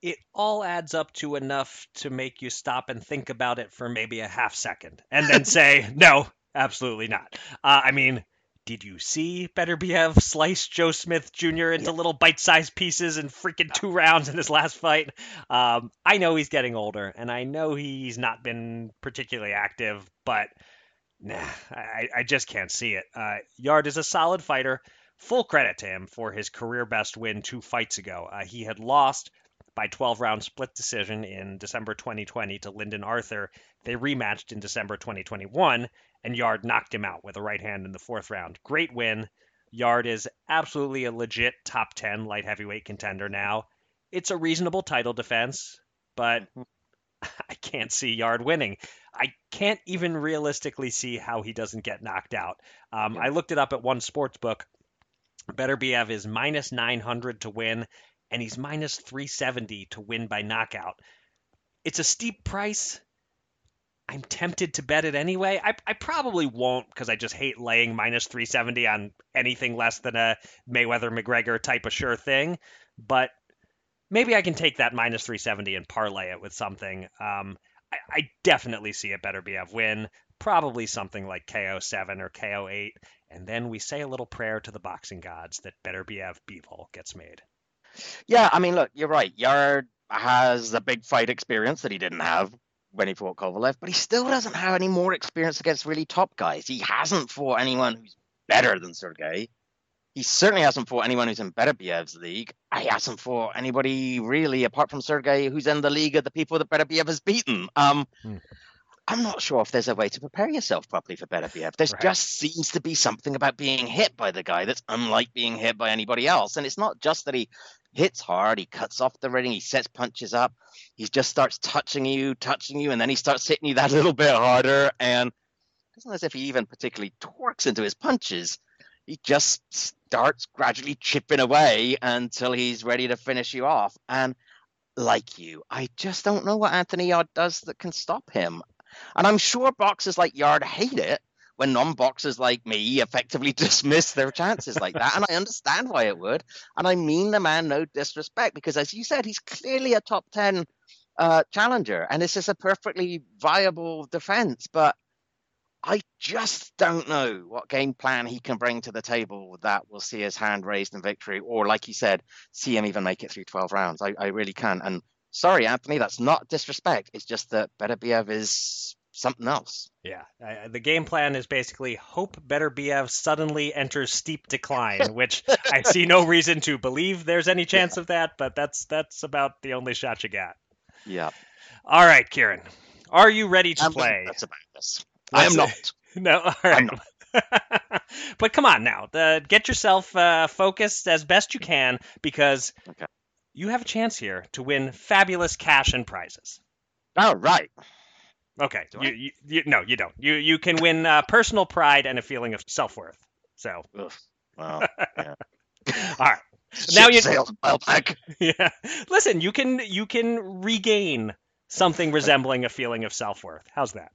It all adds up to enough to make you stop and think about it for maybe a half second and then say, no, absolutely not. Uh, I mean, did you see Better Beterbiev slice Joe Smith Jr. into yeah. little bite-sized pieces in freaking two rounds in his last fight? Um, I know he's getting older, and I know he's not been particularly active, but nah, I, I just can't see it. Uh, Yarde is a solid fighter full credit to him for his career best win two fights ago. Uh, he had lost by 12 round split decision in December 2020 to Lyndon Arthur. They rematched in December 2021, and Yarde knocked him out with a right hand in the fourth round. Great win. Yarde is absolutely a legit top 10 light heavyweight contender now. It's a reasonable title defense, but I can't see Yarde winning. I can't even realistically see how he doesn't get knocked out. Um, I looked it up at one sports book. Beterbiev is minus 900 to win, and he's minus 370 to win by knockout. It's a steep price. I'm tempted to bet it anyway. I, I probably won't because I just hate laying minus 370 on anything less than a Mayweather McGregor type of sure thing. But maybe I can take that minus 370 and parlay it with something. Um, I, I definitely see a Beterbiev win probably something like KO7 or KO8, and then we say a little prayer to the boxing gods that better Beterbiev Bivol gets made. Yeah, I mean, look, you're right. Yarde has a big fight experience that he didn't have when he fought Kovalev, but he still doesn't have any more experience against really top guys. He hasn't fought anyone who's better than Sergey. He certainly hasn't fought anyone who's in better Beterbiev's league. He hasn't fought anybody really, apart from Sergey, who's in the league of the people that better Beterbiev has beaten. Um, hmm. I'm not sure if there's a way to prepare yourself properly for Beterbiev. There right. just seems to be something about being hit by the guy that's unlike being hit by anybody else. And it's not just that he hits hard, he cuts off the ring, he sets punches up, he just starts touching you, touching you, and then he starts hitting you that little bit harder. And it's not as if he even particularly torques into his punches. He just starts gradually chipping away until he's ready to finish you off. And like you, I just don't know what Anthony Yarde does that can stop him. And I'm sure boxers like Yarde hate it when non-boxers like me effectively dismiss their chances like that. And I understand why it would. And I mean the man no disrespect because, as you said, he's clearly a top ten uh, challenger, and this is a perfectly viable defense. But I just don't know what game plan he can bring to the table that will see his hand raised in victory, or like you said, see him even make it through 12 rounds. I, I really can. And sorry, Anthony, that's not disrespect. It's just that Beterbiev is something else. Yeah, uh, the game plan is basically hope Beterbiev suddenly enters steep decline, which I see no reason to believe there's any chance yeah. of that, but that's that's about the only shot you got. Yeah. All right, Kieran, are you ready to I'm play? That's about this. I am not. No, all right. but come on now, uh, get yourself uh, focused as best you can because Okay. You have a chance here to win fabulous cash and prizes. All right. Okay, you, you, you, no, you don't. You you can win uh, personal pride and a feeling of self worth. So, Ugh. Well, yeah. all right, Now you- sailed a while back. yeah. Listen, you can you can regain something resembling a feeling of self worth. How's that?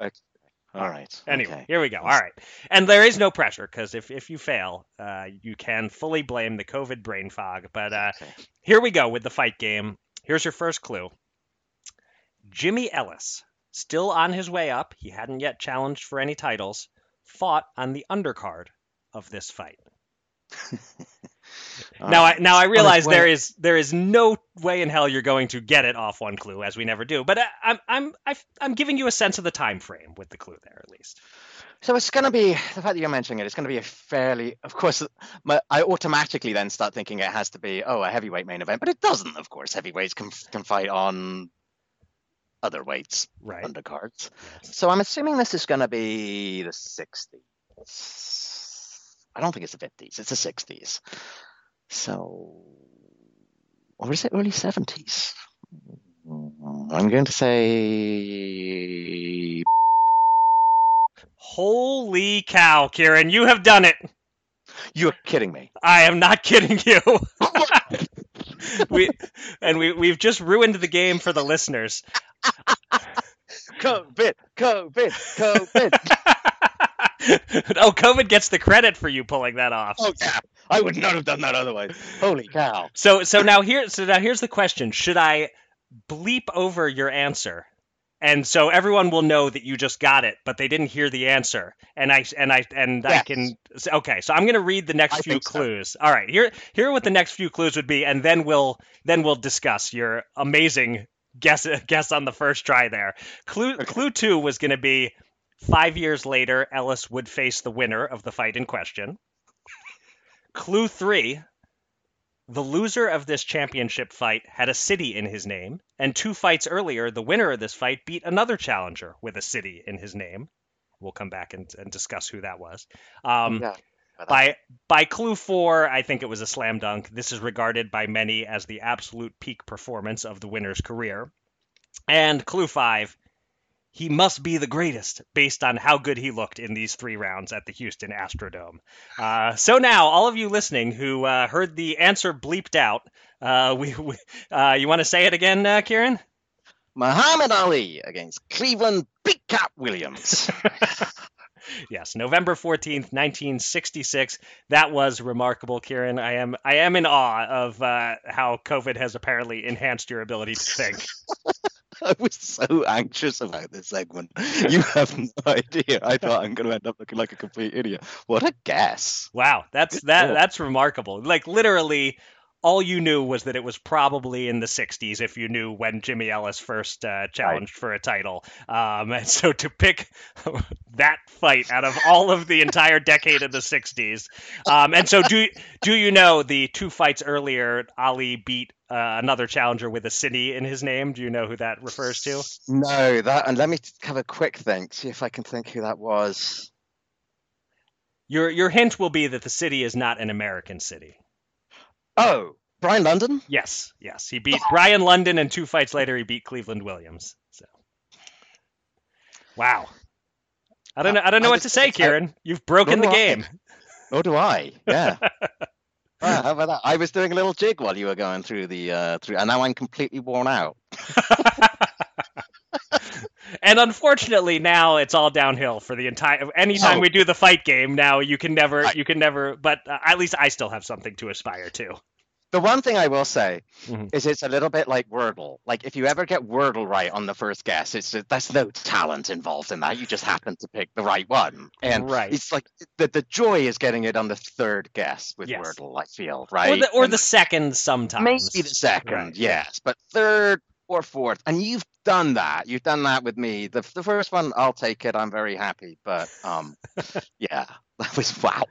All right. Anyway, okay. here we go. All right. And there is no pressure because if, if you fail, uh, you can fully blame the COVID brain fog. But uh, Okay. here we go with the fight game. Here's your first clue Jimmy Ellis, still on his way up, he hadn't yet challenged for any titles, fought on the undercard of this fight. All now, I, now I realize way- there is there is no way in hell you're going to get it off one clue, as we never do. But I, I'm I'm I've, I'm giving you a sense of the time frame with the clue there, at least. So it's going to be the fact that you're mentioning it. It's going to be a fairly, of course. My, I automatically then start thinking it has to be oh a heavyweight main event, but it doesn't. Of course, heavyweights can can fight on other weights Right. undercards. So I'm assuming this is going to be the 60s. I don't think it's the 50s. It's the 60s. So, or is it early 70s? I'm going to say Holy cow, Kieran, you have done it. you're kidding me. I am not kidding you. we and we we've just ruined the game for the listeners. COVID, COVID, COVID. oh, COVID gets the credit for you pulling that off. oh yeah, I would not have done that otherwise. Holy cow! So so now here so now here's the question. Should I bleep over your answer? And so everyone will know that you just got it, but they didn't hear the answer. And I and I and I Yes. can okay. So I'm going to read the next I few think so. clues. All right, here here are what the next few clues would be, and then we'll then we'll discuss your amazing guess guess on the first try there. Clue Okay. clue two was going to be five years later, Ellis would face the winner of the fight in question. Clue three the loser of this championship fight had a city in his name, and two fights earlier, the winner of this fight beat another challenger with a city in his name. We'll come back and, and discuss who that was. Um, Yeah. by by clue four, I think it was a slam dunk. This is regarded by many as the absolute peak performance of the winner's career. And clue five, he must be the greatest based on how good he looked in these three rounds at the Houston Astrodome. Uh, so now, all of you listening who uh, heard the answer bleeped out, uh, we, we uh, you want to say it again, uh, Kieran? Muhammad Ali against Cleveland Big Cat Williams. Yes, November 14th, 1966. That was remarkable, Kieran. I am I am in awe of uh, how COVID has apparently enhanced your ability to think. I was so anxious about this segment. You have no idea. I thought I'm going to end up looking like a complete idiot. What a guess! Wow, that's that that's remarkable. Like literally all you knew was that it was probably in the 60s if you knew when Jimmy Ellis first uh, challenged for a title. Um, and so to pick that fight out of all of the entire decade of the 60s. Um, and so do do you know the two fights earlier Ali beat uh, another challenger with a city in his name? Do you know who that refers to? No, that and let me have a quick think. See if I can think who that was. Your your hint will be that the city is not an American city. Oh, Brian London. Yes, yes. He beat Brian London, and two fights later, he beat Cleveland Williams. So, wow. I don't know. I don't know I what was- to say, I- Kieran. You've broken the do I. game. Nor do I. Yeah. Ah, how about that? I was doing a little jig while you were going through the uh, through, and now I'm completely worn out. and unfortunately, now it's all downhill for the entire. Anytime Oh. we do the fight game, now you can never, Right. you can never. But uh, at least I still have something to aspire to. The one thing I will say Mhm. is it's a little bit like Wordle. Like if you ever get Wordle right on the first guess, it's there's no talent involved in that. You just happen to pick the right one, and Right. it's like the the joy is getting it on the third guess with Yes. Wordle. I feel right, Or the or And the second sometimes. maybe the second, Right. yes, but third or fourth, and you've done that. You've done that with me. The the first one, I'll take it. I'm very happy, but um, yeah, that was wow.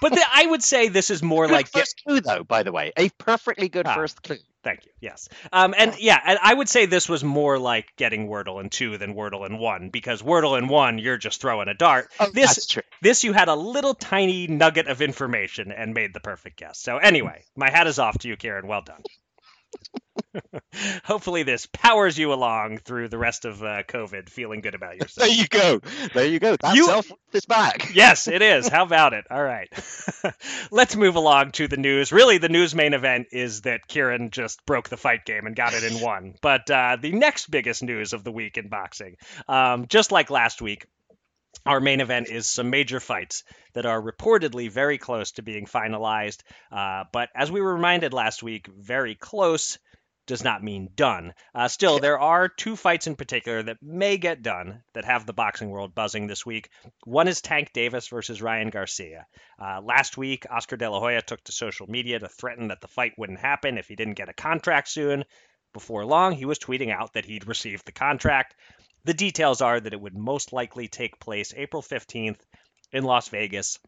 But the, I would say this is more Good like first clue, though. By the way, a perfectly good Ah. first clue. Thank you. Yes. Um, and yeah, and I would say this was more like getting Wordle in two than Wordle in one because Wordle in one, you're just throwing a dart. Oh, this, that's true. this you had a little tiny nugget of information and made the perfect guess. So anyway, my hat is off to you, Kieran. Well done. Hopefully, this powers you along through the rest of uh, COVID, feeling good about yourself. There you go. There you go. That You- self is back. yes, it is. How about it? All right. Let's move along to the news. Really, the news main event is that Kieran just broke the fight game and got it in one. But uh, the next biggest news of the week in boxing, um, just like last week, our main event is some major fights that are reportedly very close to being finalized. Uh, but as we were reminded last week, very close does not mean done. Uh, still, there are two fights in particular that may get done that have the boxing world buzzing this week. One is Tank Davis versus Ryan Garcia. Uh, last week, Oscar De La Hoya took to social media to threaten that the fight wouldn't happen if he didn't get a contract soon. Before long, he was tweeting out that he'd received the contract. The details are that it would most likely take place April 15th in Las Vegas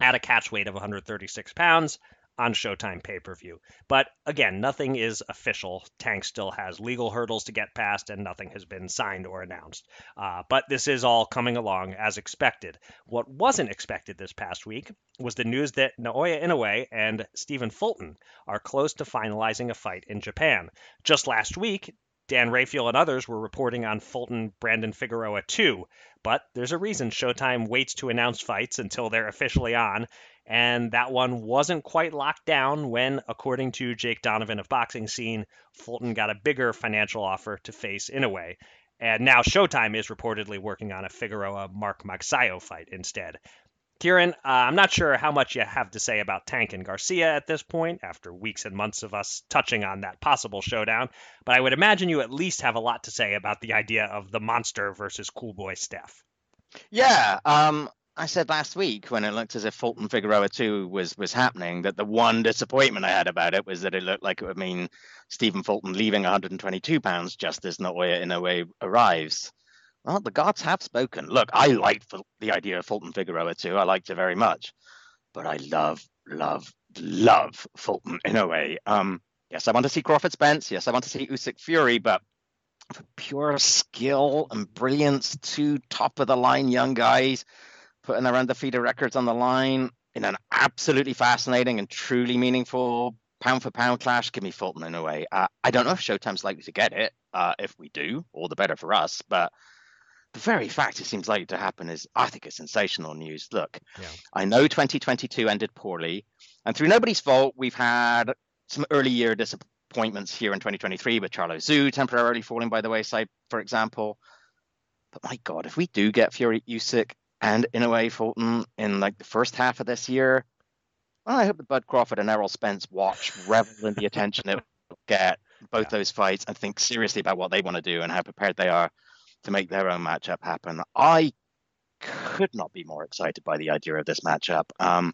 at a catch weight of 136 pounds on Showtime pay per view. But again, nothing is official. Tank still has legal hurdles to get past, and nothing has been signed or announced. Uh, but this is all coming along as expected. What wasn't expected this past week was the news that Naoya Inoue and Stephen Fulton are close to finalizing a fight in Japan. Just last week, Dan Rafael and others were reporting on Fulton Brandon Figueroa 2, but there's a reason Showtime waits to announce fights until they're officially on, and that one wasn't quite locked down when, according to Jake Donovan of Boxing Scene, Fulton got a bigger financial offer to face Inoue. And now Showtime is reportedly working on a Figueroa Mark Magsayo fight instead. Kieran, uh, I'm not sure how much you have to say about Tank and Garcia at this point, after weeks and months of us touching on that possible showdown, but I would imagine you at least have a lot to say about the idea of the monster versus cool boy Steph. Yeah, um, I said last week when it looked as if Fulton Figueroa 2 was was happening that the one disappointment I had about it was that it looked like it would mean Stephen Fulton leaving 122 pounds just as Naoya Inoue arrives. Well, the gods have spoken. Look, I liked the idea of Fulton Figueroa 2. I liked it very much. But I love, love, love Fulton Inoue. Um, yes, I want to see Crawford Spence. Yes, I want to see Usyk Fury, but for pure skill and brilliance, two top of the line young guys putting their undefeated records on the line in an absolutely fascinating and truly meaningful pound for pound clash. Give me Fulton Inoue. Uh, I don't know if Showtime's likely to get it. Uh, if we do, all the better for us. But the very fact it seems likely to happen is, I think, it's sensational news. Look, Yeah. I know 2022 ended poorly, and through nobody's fault, we've had some early year disappointments here in 2023 with Charlo Tszyu temporarily falling by the wayside, for example. But my God, if we do get Fury Usyk and Inoue Fulton in like the first half of this year, well, I hope that Bud Crawford and Errol Spence watch, revel in the attention it will get both Yeah. those fights, and think seriously about what they want to do and how prepared they are to make their own matchup happen. I could not be more excited by the idea of this matchup. Um,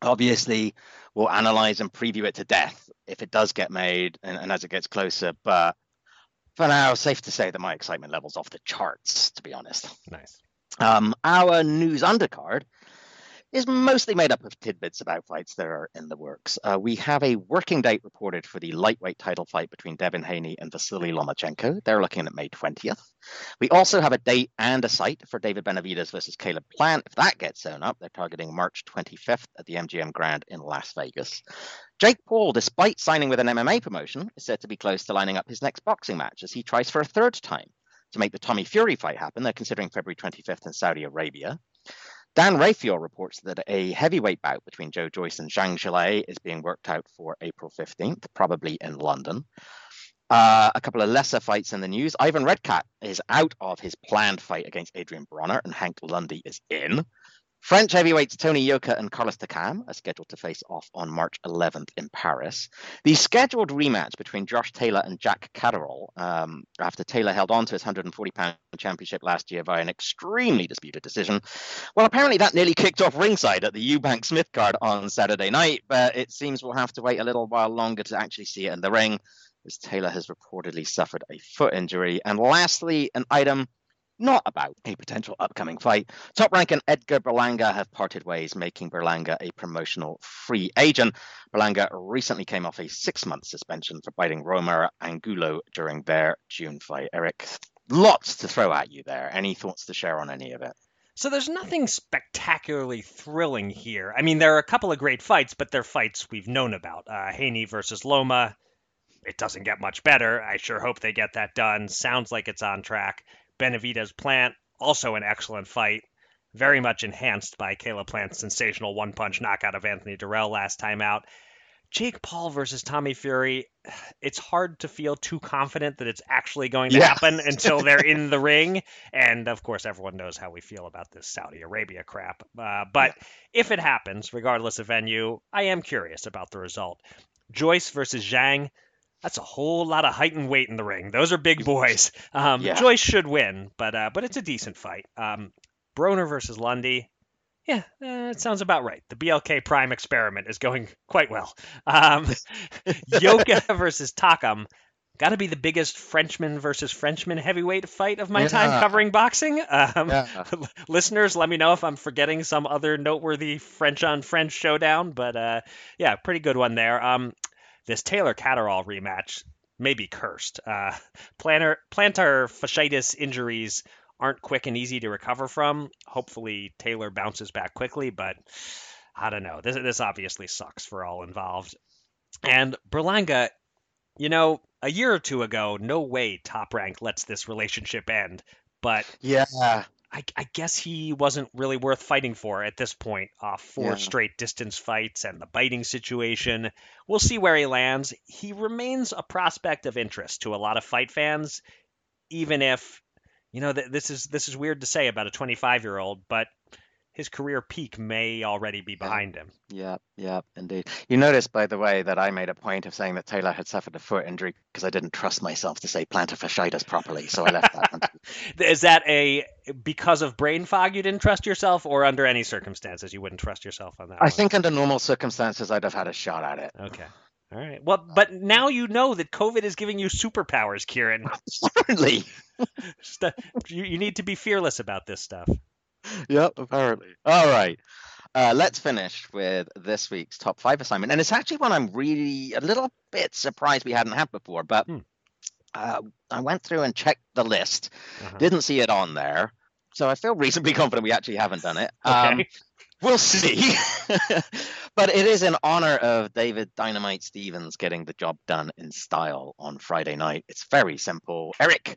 obviously, we'll analyze and preview it to death if it does get made and, and as it gets closer. But for now, safe to say that my excitement level's off the charts, to be honest. Nice. Um, our news undercard is mostly made up of tidbits about fights that are in the works. Uh, we have a working date reported for the lightweight title fight between Devin Haney and Vasily Lomachenko. They're looking at May 20th. We also have a date and a site for David Benavidez versus Caleb Plant. If that gets sewn up, they're targeting March 25th at the MGM Grand in Las Vegas. Jake Paul, despite signing with an MMA promotion, is said to be close to lining up his next boxing match as he tries for a third time to make the Tommy Fury fight happen. They're considering February 25th in Saudi Arabia. Dan Rafael reports that a heavyweight bout between Joe Joyce and Zhang Zhilei is being worked out for April 15th, probably in London. Uh, a couple of lesser fights in the news. Ivan Redkach is out of his planned fight against Adrien Broner, and Hank Lundy is in. French heavyweights Tony Yoka and Carlos Takam are scheduled to face off on March 11th in Paris. The scheduled rematch between Josh Taylor and Jack Catterall, um, after Taylor held on to his 140 pound championship last year via an extremely disputed decision. Well, apparently that nearly kicked off ringside at the Eubank Smith card on Saturday night, but it seems we'll have to wait a little while longer to actually see it in the ring, as Taylor has reportedly suffered a foot injury. And lastly, an item not about a potential upcoming fight. Top rank and Edgar Berlanga have parted ways, making Berlanga a promotional free agent. Berlanga recently came off a six month suspension for biting Roamer Angulo during their June fight. Eric, lots to throw at you there. Any thoughts to share on any of it? So there's nothing spectacularly thrilling here. I mean, there are a couple of great fights, but they're fights we've known about. Uh, Haney versus Loma. It doesn't get much better. I sure hope they get that done. Sounds like it's on track. Benavidez Plant, also an excellent fight. Very much enhanced by Caleb Plant's sensational one punch knockout of Anthony Dirrell last time out. Jake Paul versus Tommy Fury, it's hard to feel too confident that it's actually going to Yeah. happen until they're in the ring. And of course, everyone knows how we feel about this Saudi Arabia crap. Uh, but if it happens, regardless of venue, I am curious about the result. Joyce versus Zhang, that's a whole lot of height and weight in the ring. Those are big boys. Um, Yeah. Joyce should win, but uh, but it's a decent fight. Um, Broner versus Lundy. Yeah, uh, it sounds about right. The BLK Prime experiment is going quite well. Um, Yoka versus Takam. Got to be the biggest Frenchman versus Frenchman heavyweight fight of my time covering boxing. Um, Yeah. listeners, let me know if I'm forgetting some other noteworthy French on French showdown. But uh, yeah, pretty good one there. Um, this Taylor Catterall rematch may be cursed. Uh, plantar, plantar fasciitis injuries aren't quick and easy to recover from. Hopefully, Taylor bounces back quickly, but I don't know. This this obviously sucks for all involved. And Berlanga, you know, a year or two ago, no way Top Rank lets this relationship end. But Yeah. I, I guess he wasn't really worth fighting for at this point. Off four Yeah. straight distance fights and the biting situation. We'll see where he lands. He remains a prospect of interest to a lot of fight fans, even if, you know, th- this is this is weird to say about a 25 year old, but his career peak may already be behind him. Yeah, yeah, indeed. You notice, by the way, that I made a point of saying that Taylor had suffered a foot injury because I didn't trust myself to say plantar fasciitis properly, so I left that one. Is that a because of brain fog you didn't trust yourself, or under any circumstances you wouldn't trust yourself on that? I one? think under normal circumstances I'd have had a shot at it. Okay. All right. Well, but now you know that COVID is giving you superpowers, Kieran. Certainly. You, you need to be fearless about this stuff. Yep, apparently. All right. Uh, let's finish with this week's top five assignment. And it's actually one I'm really a little bit surprised we hadn't had before, but Hmm. uh, I went through and checked the list, Uh-huh. didn't see it on there. So I feel reasonably confident we actually haven't done it. Um, We'll see. but it is in honor of David Dynamite Stevens getting the job done in style on Friday night. It's very simple. Eric,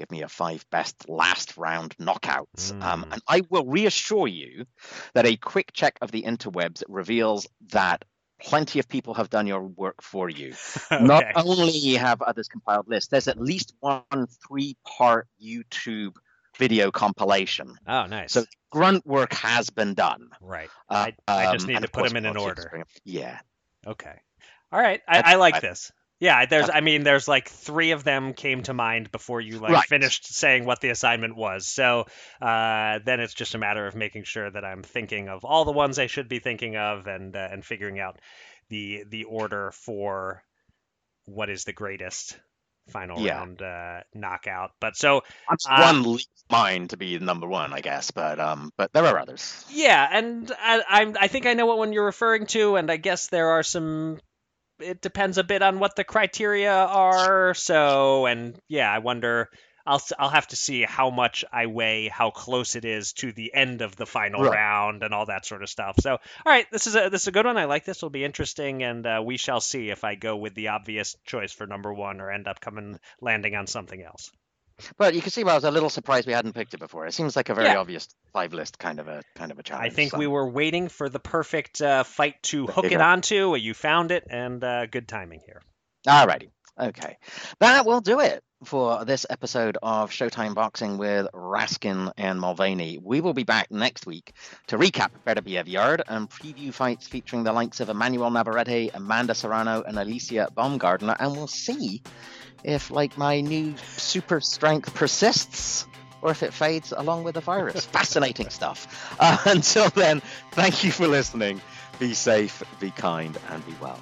give me your five best last round knockouts. Um, Mm. and I will reassure you that a quick check of the interwebs reveals that plenty of people have done your work for you. Not only have others compiled lists, there's at least one three part YouTube video compilation. Oh, nice. So grunt work has been done. right. Uh, I- I just need to put them in an order. Yeah. Okay. All right. I, I like I- this. Yeah, there's. I mean, there's like three of them came to mind before you like Right. finished saying what the assignment was. So uh, then it's just a matter of making sure that I'm thinking of all the ones I should be thinking of, and uh, and figuring out the the order for what is the greatest final Yeah. round uh, knockout. But so I'm Uh, one leaves mine to be number one, I guess, but um, but there are others. Yeah, and I, I'm I think I know what one you're referring to, and I guess there are some. It depends a bit on what the criteria are. So, and yeah, I wonder. I'll I'll have to see how much I weigh, how close it is to the end of the final Right. round, and all that sort of stuff. So, all right, this is a this is a good one. I like this. Will be interesting, and uh, we shall see if I go with the obvious choice for number one or end up coming landing on something else. But you can see why I was a little surprised we hadn't picked it before. It seems like a very Yeah. obvious five list kind of a kind of a challenge. I think so. we were waiting for the perfect uh, fight to There hook it go. onto. You found it, and uh, good timing here. Alrighty. Okay. That will do it for this episode of Showtime Boxing with Raskin and Mulvaney. We will be back next week to recap Better Beterbiev Yarde and preview fights featuring the likes of Emmanuel Navarrete, Amanda Serrano, and Alicia Baumgardner, and we'll see if, like, my new super strength persists or if it fades along with the virus. Fascinating stuff. Uh, until then, thank you for listening. Be safe, be kind, and be well.